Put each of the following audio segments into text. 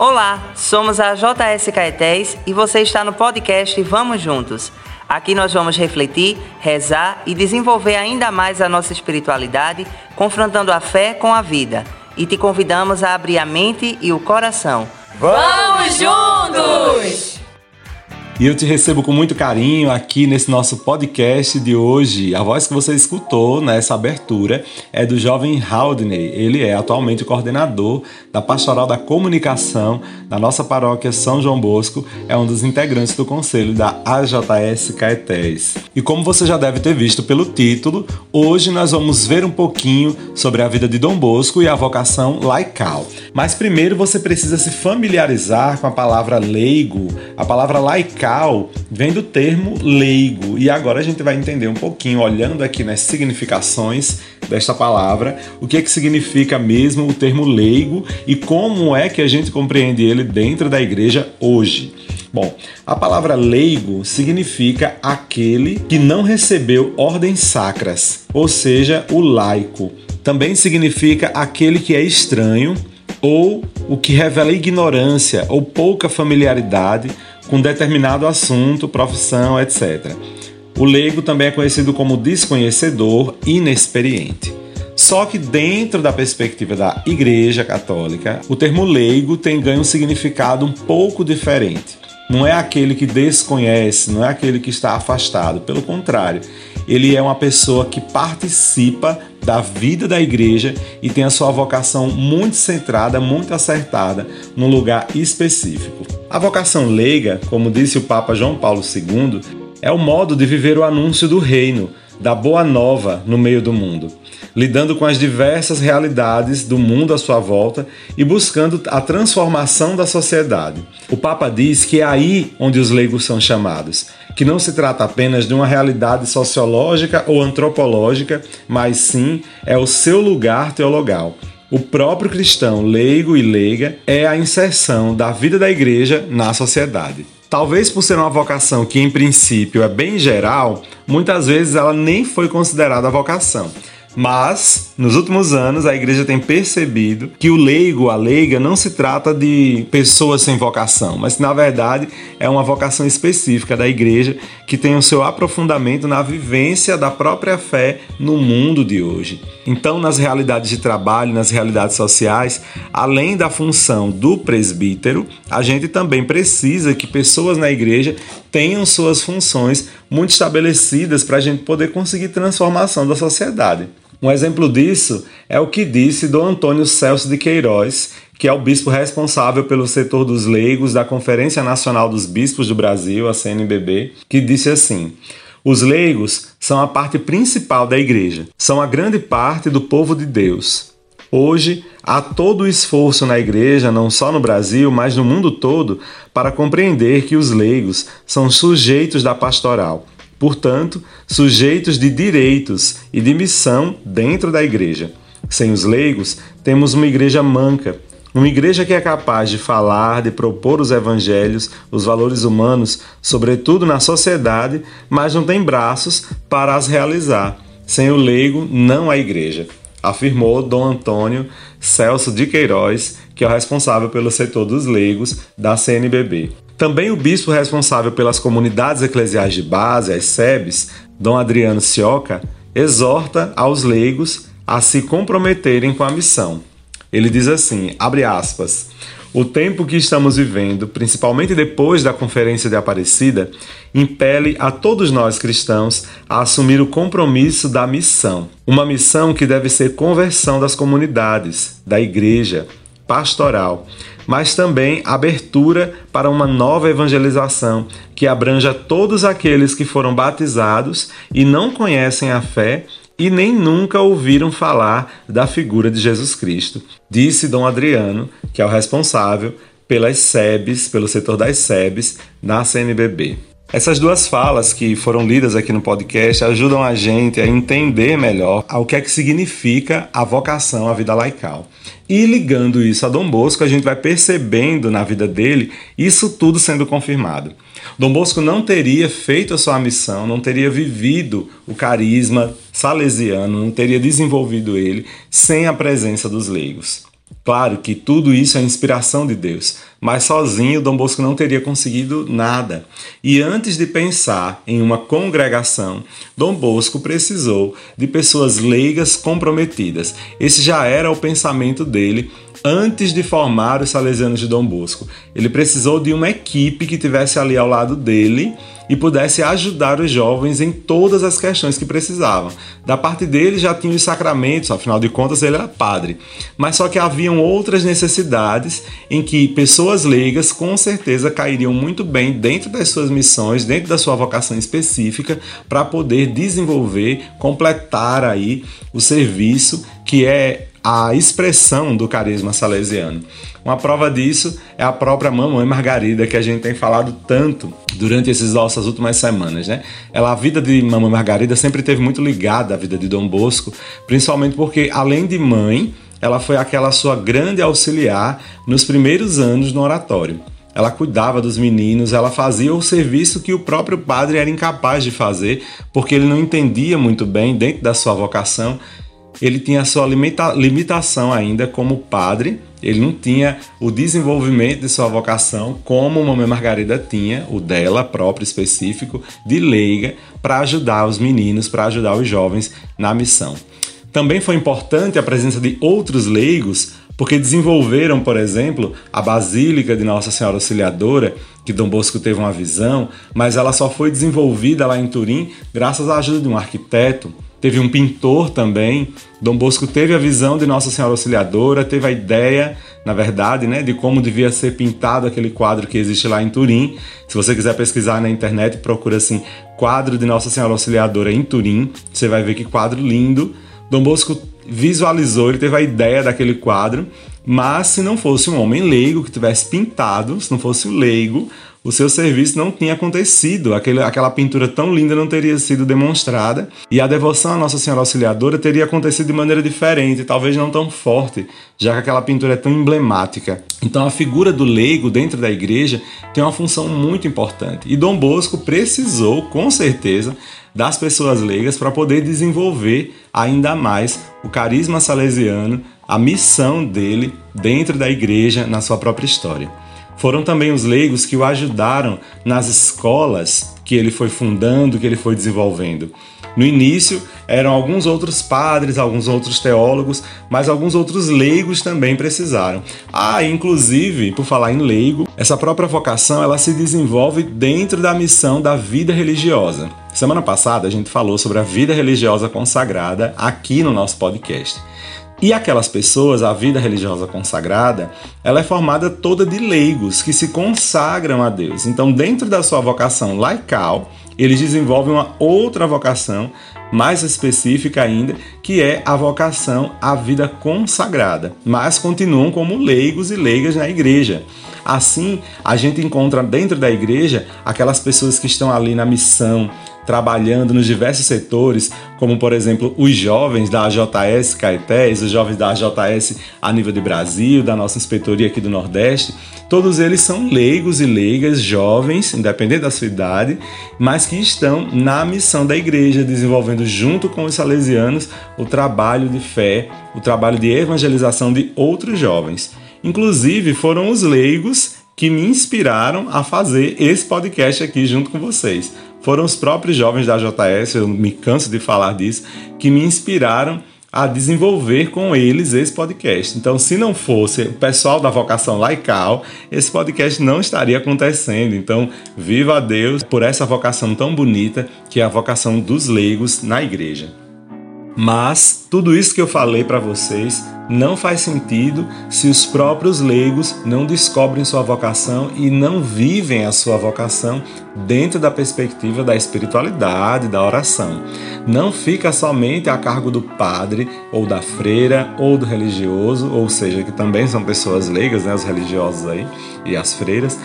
Olá, somos a JS Caetés e você está no podcast Vamos Juntos. Aqui nós vamos refletir, rezar e desenvolver ainda mais a nossa espiritualidade, confrontando a fé com a vida. E te convidamos a abrir a mente e o coração. Vamos juntos! E eu te recebo com muito carinho aqui nesse nosso podcast de hoje. A voz que você escutou nessa abertura é do jovem Haldney. Ele é atualmente coordenador da Pastoral da Comunicação da nossa paróquia São João Bosco, é um dos integrantes do conselho da AJS Caetés. E como você já deve ter visto pelo título, hoje nós vamos ver um pouquinho sobre a vida de Dom Bosco e a vocação laical. Mas primeiro você precisa se familiarizar com a palavra leigo. A palavra laical laical vem do termo leigo. E agora a gente vai entender um pouquinho, olhando aqui nas significações desta palavra, o que é que significa mesmo o termo leigo e como é que a gente compreende ele dentro da igreja hoje. Bom, a palavra leigo significa aquele que não recebeu ordens sacras, ou seja, o laico. Também significa aquele que é estranho ou o que revela ignorância ou pouca familiaridade com determinado assunto, profissão, etc. O leigo também é conhecido como desconhecedor, inexperiente. Só que dentro da perspectiva da Igreja Católica, o termo leigo tem ganho um significado um pouco diferente. Não é aquele que desconhece, não é aquele que está afastado. Pelo contrário, ele é uma pessoa que participa da vida da igreja e tem a sua vocação muito centrada, muito acertada num lugar específico. A vocação leiga, como disse o Papa João Paulo II, é o modo de viver o anúncio do reino, da boa nova no meio do mundo, lidando com as diversas realidades do mundo à sua volta e buscando a transformação da sociedade. O Papa diz que é aí onde os leigos são chamados, que não se trata apenas de uma realidade sociológica ou antropológica, mas sim é o seu lugar teologal. O próprio cristão, leigo e leiga, é a inserção da vida da igreja na sociedade. Talvez por ser uma vocação que, em princípio, é bem geral, muitas vezes ela nem foi considerada vocação. Mas, nos últimos anos, a igreja tem percebido que o leigo, a leiga, não se trata de pessoas sem vocação, mas na verdade é uma vocação específica da igreja que tem o seu aprofundamento na vivência da própria fé no mundo de hoje. Então, nas realidades de trabalho, nas realidades sociais, além da função do presbítero, a gente também precisa que pessoas na igreja tenham suas funções muito estabelecidas para a gente poder conseguir transformação da sociedade. Um exemplo disso é o que disse Dom Antônio Celso de Queiroz, que é o bispo responsável pelo setor dos leigos da Conferência Nacional dos Bispos do Brasil, a CNBB, que disse assim: Os leigos são a parte principal da igreja, são a grande parte do povo de Deus. Hoje, há todo o esforço na igreja, não só no Brasil, mas no mundo todo, para compreender que os leigos são sujeitos da pastoral, portanto, sujeitos de direitos e de missão dentro da igreja. Sem os leigos, temos uma igreja manca, uma igreja que é capaz de falar, de propor os evangelhos, os valores humanos, sobretudo na sociedade, mas não tem braços para as realizar. Sem o leigo, não há igreja, afirmou Dom Antônio Celso de Queiroz, que é o responsável pelo setor dos leigos da CNBB. Também o bispo responsável pelas comunidades eclesiais de base, as SEBs, Dom Adriano Sioca, exorta aos leigos a se comprometerem com a missão. Ele diz assim, abre aspas, o tempo que estamos vivendo, principalmente depois da Conferência de Aparecida, impele a todos nós cristãos a assumir o compromisso da missão. Uma missão que deve ser conversão das comunidades, da igreja, pastoral, mas também abertura para uma nova evangelização que abranja todos aqueles que foram batizados e não conhecem a fé e nem nunca ouviram falar da figura de Jesus Cristo, disse Dom Adriano, que é o responsável pelas SEBs, pelo setor das SEBs na CNBB. Essas duas falas que foram lidas aqui no podcast ajudam a gente a entender melhor o que é que significa a vocação à vida laical. E ligando isso a Dom Bosco, a gente vai percebendo na vida dele isso tudo sendo confirmado. Dom Bosco não teria feito a sua missão, não teria vivido o carisma salesiano, não teria desenvolvido ele sem a presença dos leigos. Claro que tudo isso é inspiração de Deus, mas sozinho Dom Bosco não teria conseguido nada. E antes de pensar em uma congregação, Dom Bosco precisou de pessoas leigas comprometidas. Esse já era o pensamento dele antes de formar os Salesianos de Dom Bosco. Ele precisou de uma equipe que tivesse ali ao lado dele e pudesse ajudar os jovens em todas as questões que precisavam. Da parte dele já tinha os sacramentos, afinal de contas ele era padre. Mas só que haviam outras necessidades em que pessoas leigas com certeza cairiam muito bem dentro das suas missões, dentro da sua vocação específica, para poder desenvolver, completar aí o serviço que é a expressão do carisma salesiano. Uma prova disso é a própria Mamãe Margarida, que a gente tem falado tanto durante essas nossas últimas semanas, né? Ela, a vida de Mamãe Margarida sempre teve muito ligada à vida de Dom Bosco, principalmente porque, além de mãe, ela foi aquela sua grande auxiliar nos primeiros anos no oratório. Ela cuidava dos meninos, ela fazia o serviço que o próprio padre era incapaz de fazer, porque ele não entendia muito bem, dentro da sua vocação, ele tinha sua limita limitação ainda como padre, ele não tinha o desenvolvimento de sua vocação como Mamãe Margarida tinha, o dela próprio específico, de leiga, para ajudar os meninos, para ajudar os jovens na missão. Também foi importante a presença de outros leigos, porque desenvolveram, por exemplo, a Basílica de Nossa Senhora Auxiliadora, que Dom Bosco teve uma visão, mas ela só foi desenvolvida lá em Turim graças à ajuda de um arquiteto, teve um pintor também. Dom Bosco teve a visão de Nossa Senhora Auxiliadora, teve a ideia, na verdade, né, de como devia ser pintado aquele quadro que existe lá em Turim. Se você quiser pesquisar na internet, procura assim, quadro de Nossa Senhora Auxiliadora em Turim, você vai ver que quadro lindo. Dom Bosco visualizou, ele teve a ideia daquele quadro, mas se não fosse um homem leigo que tivesse pintado, se não fosse o leigo, o seu serviço não tinha acontecido, aquela pintura tão linda não teria sido demonstrada e a devoção à Nossa Senhora Auxiliadora teria acontecido de maneira diferente, talvez não tão forte, já que aquela pintura é tão emblemática. Então a figura do leigo dentro da igreja tem uma função muito importante e Dom Bosco precisou, com certeza, das pessoas leigas para poder desenvolver ainda mais o carisma salesiano, a missão dele dentro da igreja na sua própria história. Foram também os leigos que o ajudaram nas escolas que ele foi fundando, que ele foi desenvolvendo. No início eram alguns outros padres, alguns outros teólogos, mas alguns outros leigos também precisaram. Ah, inclusive, por falar em leigo, essa própria vocação ela se desenvolve dentro da missão da vida religiosa. Semana passada a gente falou sobre a vida religiosa consagrada aqui no nosso podcast. E aquelas pessoas, a vida religiosa consagrada, ela é formada toda de leigos que se consagram a Deus. Então, dentro da sua vocação laical, eles desenvolvem uma outra vocação mais específica ainda, que é a vocação à vida consagrada, mas continuam como leigos e leigas na igreja. Assim, a gente encontra dentro da igreja aquelas pessoas que estão ali na missão, trabalhando nos diversos setores, como por exemplo os jovens da AJS Caetés, os jovens da AJS a nível de Brasil, da nossa inspetoria aqui do Nordeste, todos eles são leigos e leigas, jovens, independente da sua idade, mas que estão na missão da igreja, desenvolvendo junto com os salesianos o trabalho de fé, o trabalho de evangelização de outros jovens. Inclusive, foram os leigos que me inspiraram a fazer esse podcast aqui junto com vocês. Foram os próprios jovens da JS, eu me canso de falar disso, que me inspiraram a desenvolver com eles esse podcast. Então, se não fosse o pessoal da vocação laical, esse podcast não estaria acontecendo. Então, viva Deus por essa vocação tão bonita que é a vocação dos leigos na igreja. Mas tudo isso que eu falei para vocês não faz sentido se os próprios leigos não descobrem sua vocação e não vivem a sua vocação dentro da perspectiva da espiritualidade, da oração. Não fica somente a cargo do padre ou da freira ou do religioso, ou seja, que também são pessoas leigas, né, os religiosos aí e as freiras.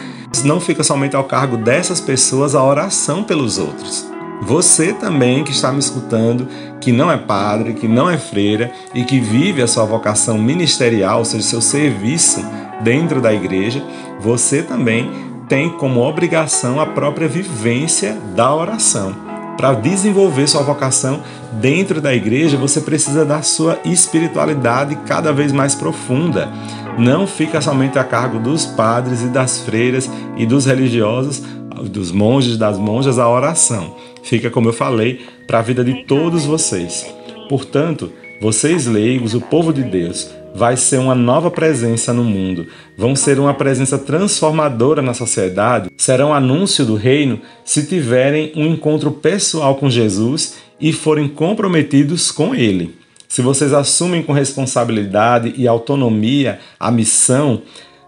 Não fica somente ao cargo dessas pessoas a oração pelos outros você também que está me escutando, que não é padre, que não é freira e que vive a sua vocação ministerial, ou seja, seu serviço dentro da igreja, você também tem como obrigação a própria vivência da oração, para desenvolver sua vocação dentro da igreja você precisa da sua espiritualidade cada vez mais profunda. Não fica somente a cargo dos padres e das freiras e dos religiosos, dos monges, das monjas, a oração. Fica, como eu falei, para a vida de todos vocês. Portanto, vocês leigos, o povo de Deus, vai ser uma nova presença no mundo, vão ser uma presença transformadora na sociedade, serão anúncio do reino se tiverem um encontro pessoal com Jesus e forem comprometidos com ele. Se vocês assumem com responsabilidade e autonomia a missão,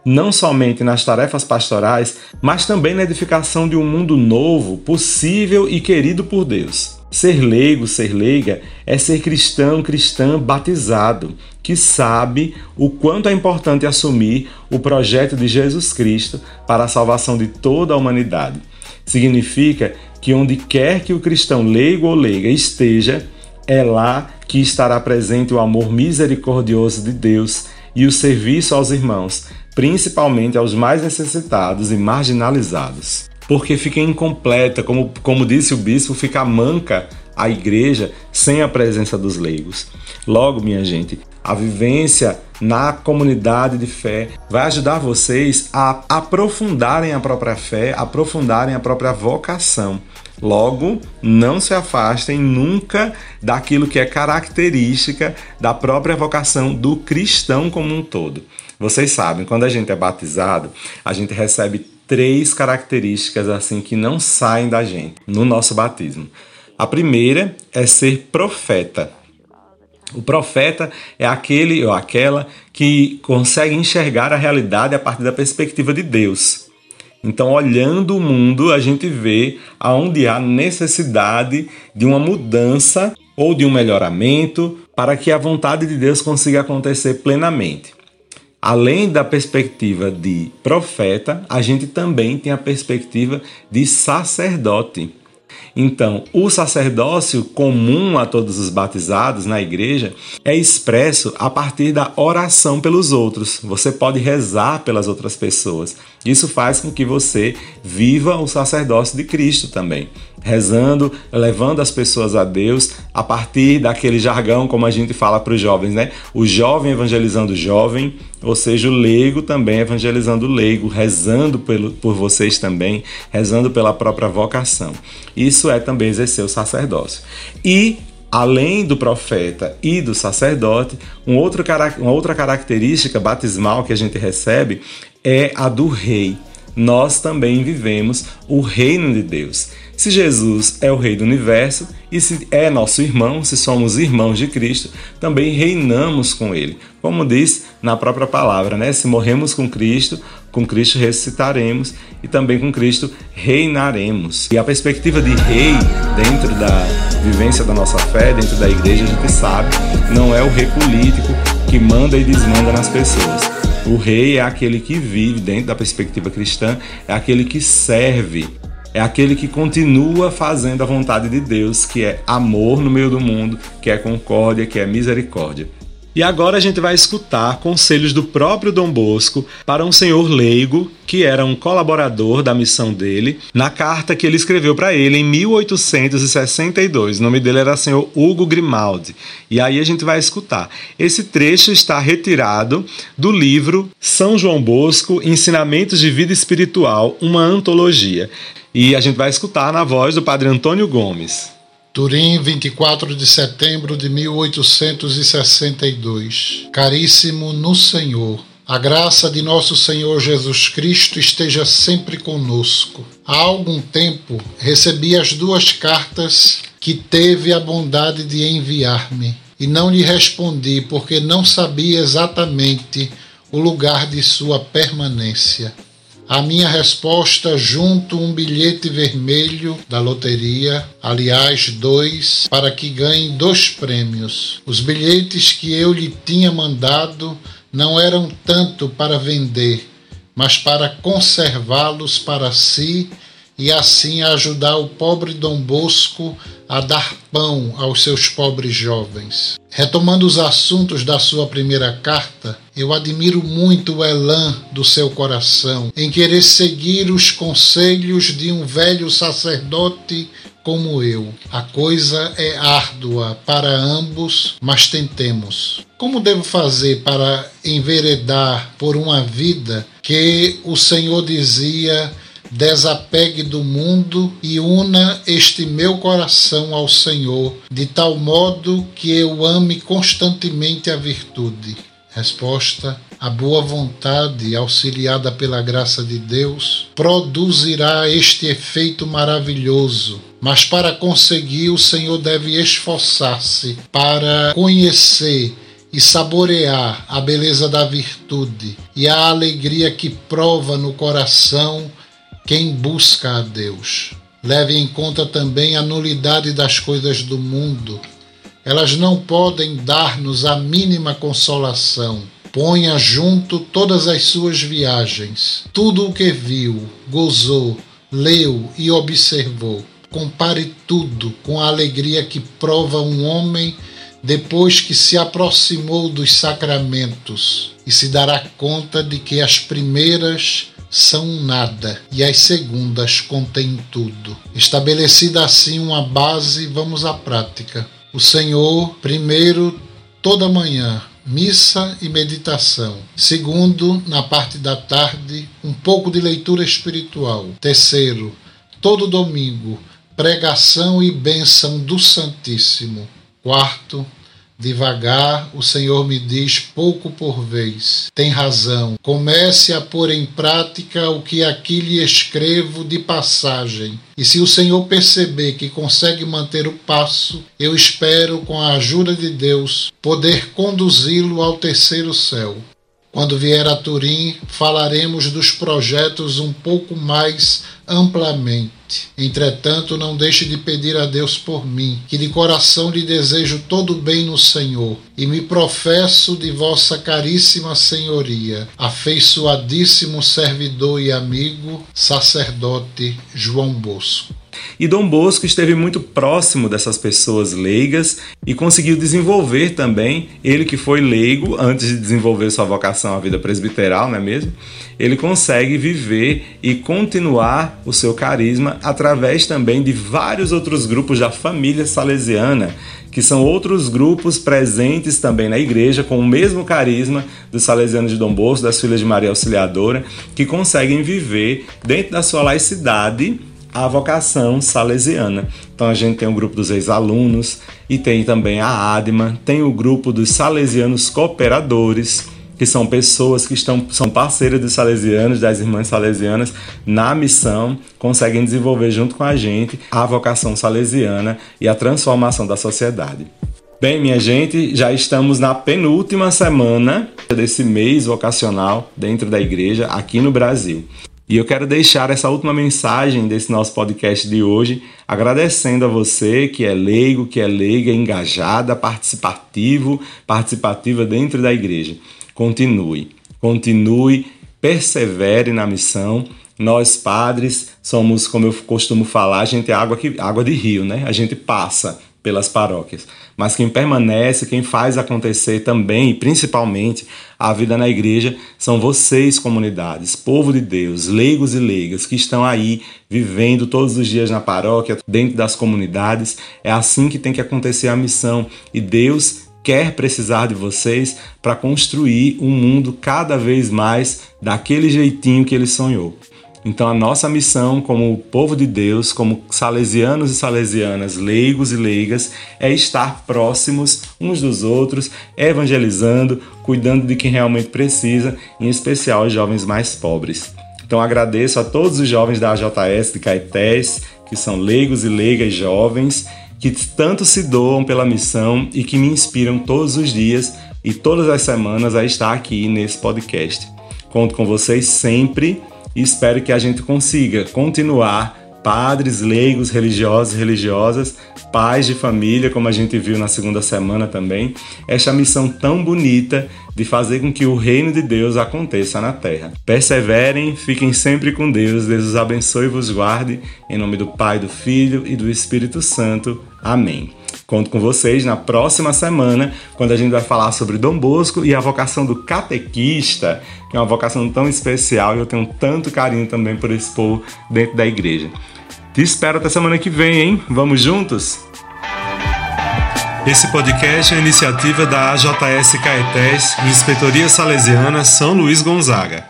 não somente nas tarefas pastorais, mas também na edificação de um mundo novo, possível e querido por Deus. Ser leigo, ser leiga, é ser cristão, cristã batizado, que sabe o quanto é importante assumir o projeto de Jesus Cristo para a salvação de toda a humanidade. Significa que onde quer que o cristão leigo ou leiga esteja, é lá que estará presente o amor misericordioso de Deus e o serviço aos irmãos, principalmente aos mais necessitados e marginalizados porque fica incompleta, como, como disse o bispo, fica manca a igreja sem a presença dos leigos. Logo, minha gente, a vivência na comunidade de fé vai ajudar vocês a aprofundarem a própria fé, aprofundarem a própria vocação. Logo, não se afastem nunca daquilo que é característica da própria vocação do cristão como um todo. Vocês sabem, quando a gente é batizado, a gente recebe três características assim que não saem da gente no nosso batismo. A primeira é ser profeta. O profeta é aquele ou aquela que consegue enxergar a realidade a partir da perspectiva de Deus. Então, olhando o mundo, a gente vê aonde há necessidade de uma mudança ou de um melhoramento para que a vontade de Deus consiga acontecer plenamente. Além da perspectiva de profeta, a gente também tem a perspectiva de sacerdote. Então, o sacerdócio comum a todos os batizados na igreja é expresso a partir da oração pelos outros. Você pode rezar pelas outras pessoas. Isso faz com que você viva o sacerdócio de Cristo também, rezando, levando as pessoas a Deus a partir daquele jargão, como a gente fala para os jovens, né? O jovem evangelizando o jovem, ou seja, o leigo também evangelizando o leigo, rezando pelo, por vocês também, rezando pela própria vocação. Isso é também exercer o sacerdócio. E além do profeta e do sacerdote, um outro, uma outra característica batismal que a gente recebe é a do rei. Nós também vivemos o reino de Deus. Se Jesus é o Rei do universo e se é nosso irmão, se somos irmãos de Cristo, também reinamos com Ele. Como diz na própria palavra, né? Se morremos com Cristo, com Cristo ressuscitaremos e também com Cristo reinaremos. E a perspectiva de rei dentro da vivência da nossa fé, dentro da igreja, a gente sabe, não é o rei político que manda e desmanda nas pessoas. O rei é aquele que vive dentro da perspectiva cristã, é aquele que serve é aquele que continua fazendo a vontade de Deus, que é amor no meio do mundo, que é concórdia, que é misericórdia. E agora a gente vai escutar conselhos do próprio Dom Bosco para um senhor leigo, que era um colaborador da missão dele, na carta que ele escreveu para ele em 1862. O nome dele era senhor Hugo Grimaldi. E aí a gente vai escutar. Esse trecho está retirado do livro São João Bosco Ensinamentos de Vida Espiritual, uma antologia. E a gente vai escutar na voz do Padre Antônio Gomes. Turim, 24 de setembro de 1862. Caríssimo no Senhor, a graça de nosso Senhor Jesus Cristo esteja sempre conosco. Há algum tempo recebi as duas cartas que teve a bondade de enviar-me e não lhe respondi porque não sabia exatamente o lugar de sua permanência. A minha resposta junto um bilhete vermelho da loteria, aliás, dois, para que ganhe dois prêmios. Os bilhetes que eu lhe tinha mandado não eram tanto para vender, mas para conservá-los para si e assim ajudar o pobre Dom Bosco a dar pão aos seus pobres jovens. Retomando os assuntos da sua primeira carta, eu admiro muito o elan do seu coração em querer seguir os conselhos de um velho sacerdote como eu. A coisa é árdua para ambos, mas tentemos. Como devo fazer para enveredar por uma vida que o Senhor dizia desapegue do mundo e una este meu coração ao Senhor, de tal modo que eu ame constantemente a virtude. Resposta: a boa vontade, auxiliada pela graça de Deus, produzirá este efeito maravilhoso. Mas para conseguir, o Senhor deve esforçar-se para conhecer e saborear a beleza da virtude e a alegria que prova no coração quem busca a Deus. Leve em conta também a nulidade das coisas do mundo. Elas não podem dar-nos a mínima consolação. Ponha junto todas as suas viagens, tudo o que viu, gozou, leu e observou. Compare tudo com a alegria que prova um homem depois que se aproximou dos sacramentos e se dará conta de que as primeiras são nada e as segundas contêm tudo. Estabelecida assim uma base, vamos à prática. O Senhor, primeiro, toda manhã, missa e meditação. Segundo, na parte da tarde, um pouco de leitura espiritual. Terceiro, todo domingo, pregação e bênção do Santíssimo. Quarto, Devagar, o Senhor me diz pouco por vez. Tem razão. Comece a pôr em prática o que aqui lhe escrevo de passagem. E se o Senhor perceber que consegue manter o passo, eu espero, com a ajuda de Deus, poder conduzi-lo ao terceiro céu. Quando vier a Turim, falaremos dos projetos um pouco mais amplamente. Entretanto, não deixe de pedir a Deus por mim, que de coração lhe desejo todo bem no Senhor, e me professo de vossa caríssima senhoria, afeiçoadíssimo servidor e amigo, sacerdote João Bosco. E Dom Bosco esteve muito próximo dessas pessoas leigas e conseguiu desenvolver também, ele que foi leigo antes de desenvolver sua vocação à vida presbiteral, não é mesmo? Ele consegue viver e continuar o seu carisma através também de vários outros grupos da família salesiana, que são outros grupos presentes também na igreja com o mesmo carisma dos salesianos de Dom Bosco, das filhas de Maria Auxiliadora, que conseguem viver dentro da sua laicidade a vocação salesiana. Então a gente tem o grupo dos ex-alunos e tem também a ADMA, tem o grupo dos salesianos cooperadores, que são pessoas que estão, são parceiras dos salesianos, das irmãs salesianas, na missão, conseguem desenvolver junto com a gente a vocação salesiana e a transformação da sociedade. Bem, minha gente, já estamos na penúltima semana desse mês vocacional dentro da igreja aqui no Brasil. E eu quero deixar essa última mensagem desse nosso podcast de hoje, agradecendo a você que é leigo, que é leiga, engajada, participativo, participativa dentro da igreja. Continue, continue, persevere na missão. Nós padres somos, como eu costumo falar, a gente é água, que, água de rio, né? A gente passa pelas paróquias. Mas quem permanece, quem faz acontecer também e principalmente a vida na igreja são vocês, comunidades, povo de Deus, leigos e leigas que estão aí vivendo todos os dias na paróquia, dentro das comunidades. É assim que tem que acontecer a missão e Deus quer precisar de vocês para construir um mundo cada vez mais daquele jeitinho que ele sonhou. Então, a nossa missão como povo de Deus, como salesianos e salesianas, leigos e leigas, é estar próximos uns dos outros, evangelizando, cuidando de quem realmente precisa, em especial os jovens mais pobres. Então, agradeço a todos os jovens da AJS de Caetés, que são leigos e leigas jovens, que tanto se doam pela missão e que me inspiram todos os dias e todas as semanas a estar aqui nesse podcast. Conto com vocês sempre e espero que a gente consiga continuar padres, leigos, religiosos e religiosas, pais de família, como a gente viu na segunda semana também, esta missão tão bonita de fazer com que o reino de Deus aconteça na terra. Perseverem, fiquem sempre com Deus, Deus os abençoe e vos guarde, em nome do Pai, do Filho e do Espírito Santo. Amém. Conto com vocês na próxima semana, quando a gente vai falar sobre Dom Bosco e a vocação do catequista, que é uma vocação tão especial e eu tenho tanto carinho também por esse povo dentro da igreja. Te espero até semana que vem, hein? Vamos juntos? Esse podcast é iniciativa da AJS Caetés, Inspetoria Salesiana São Luís Gonzaga.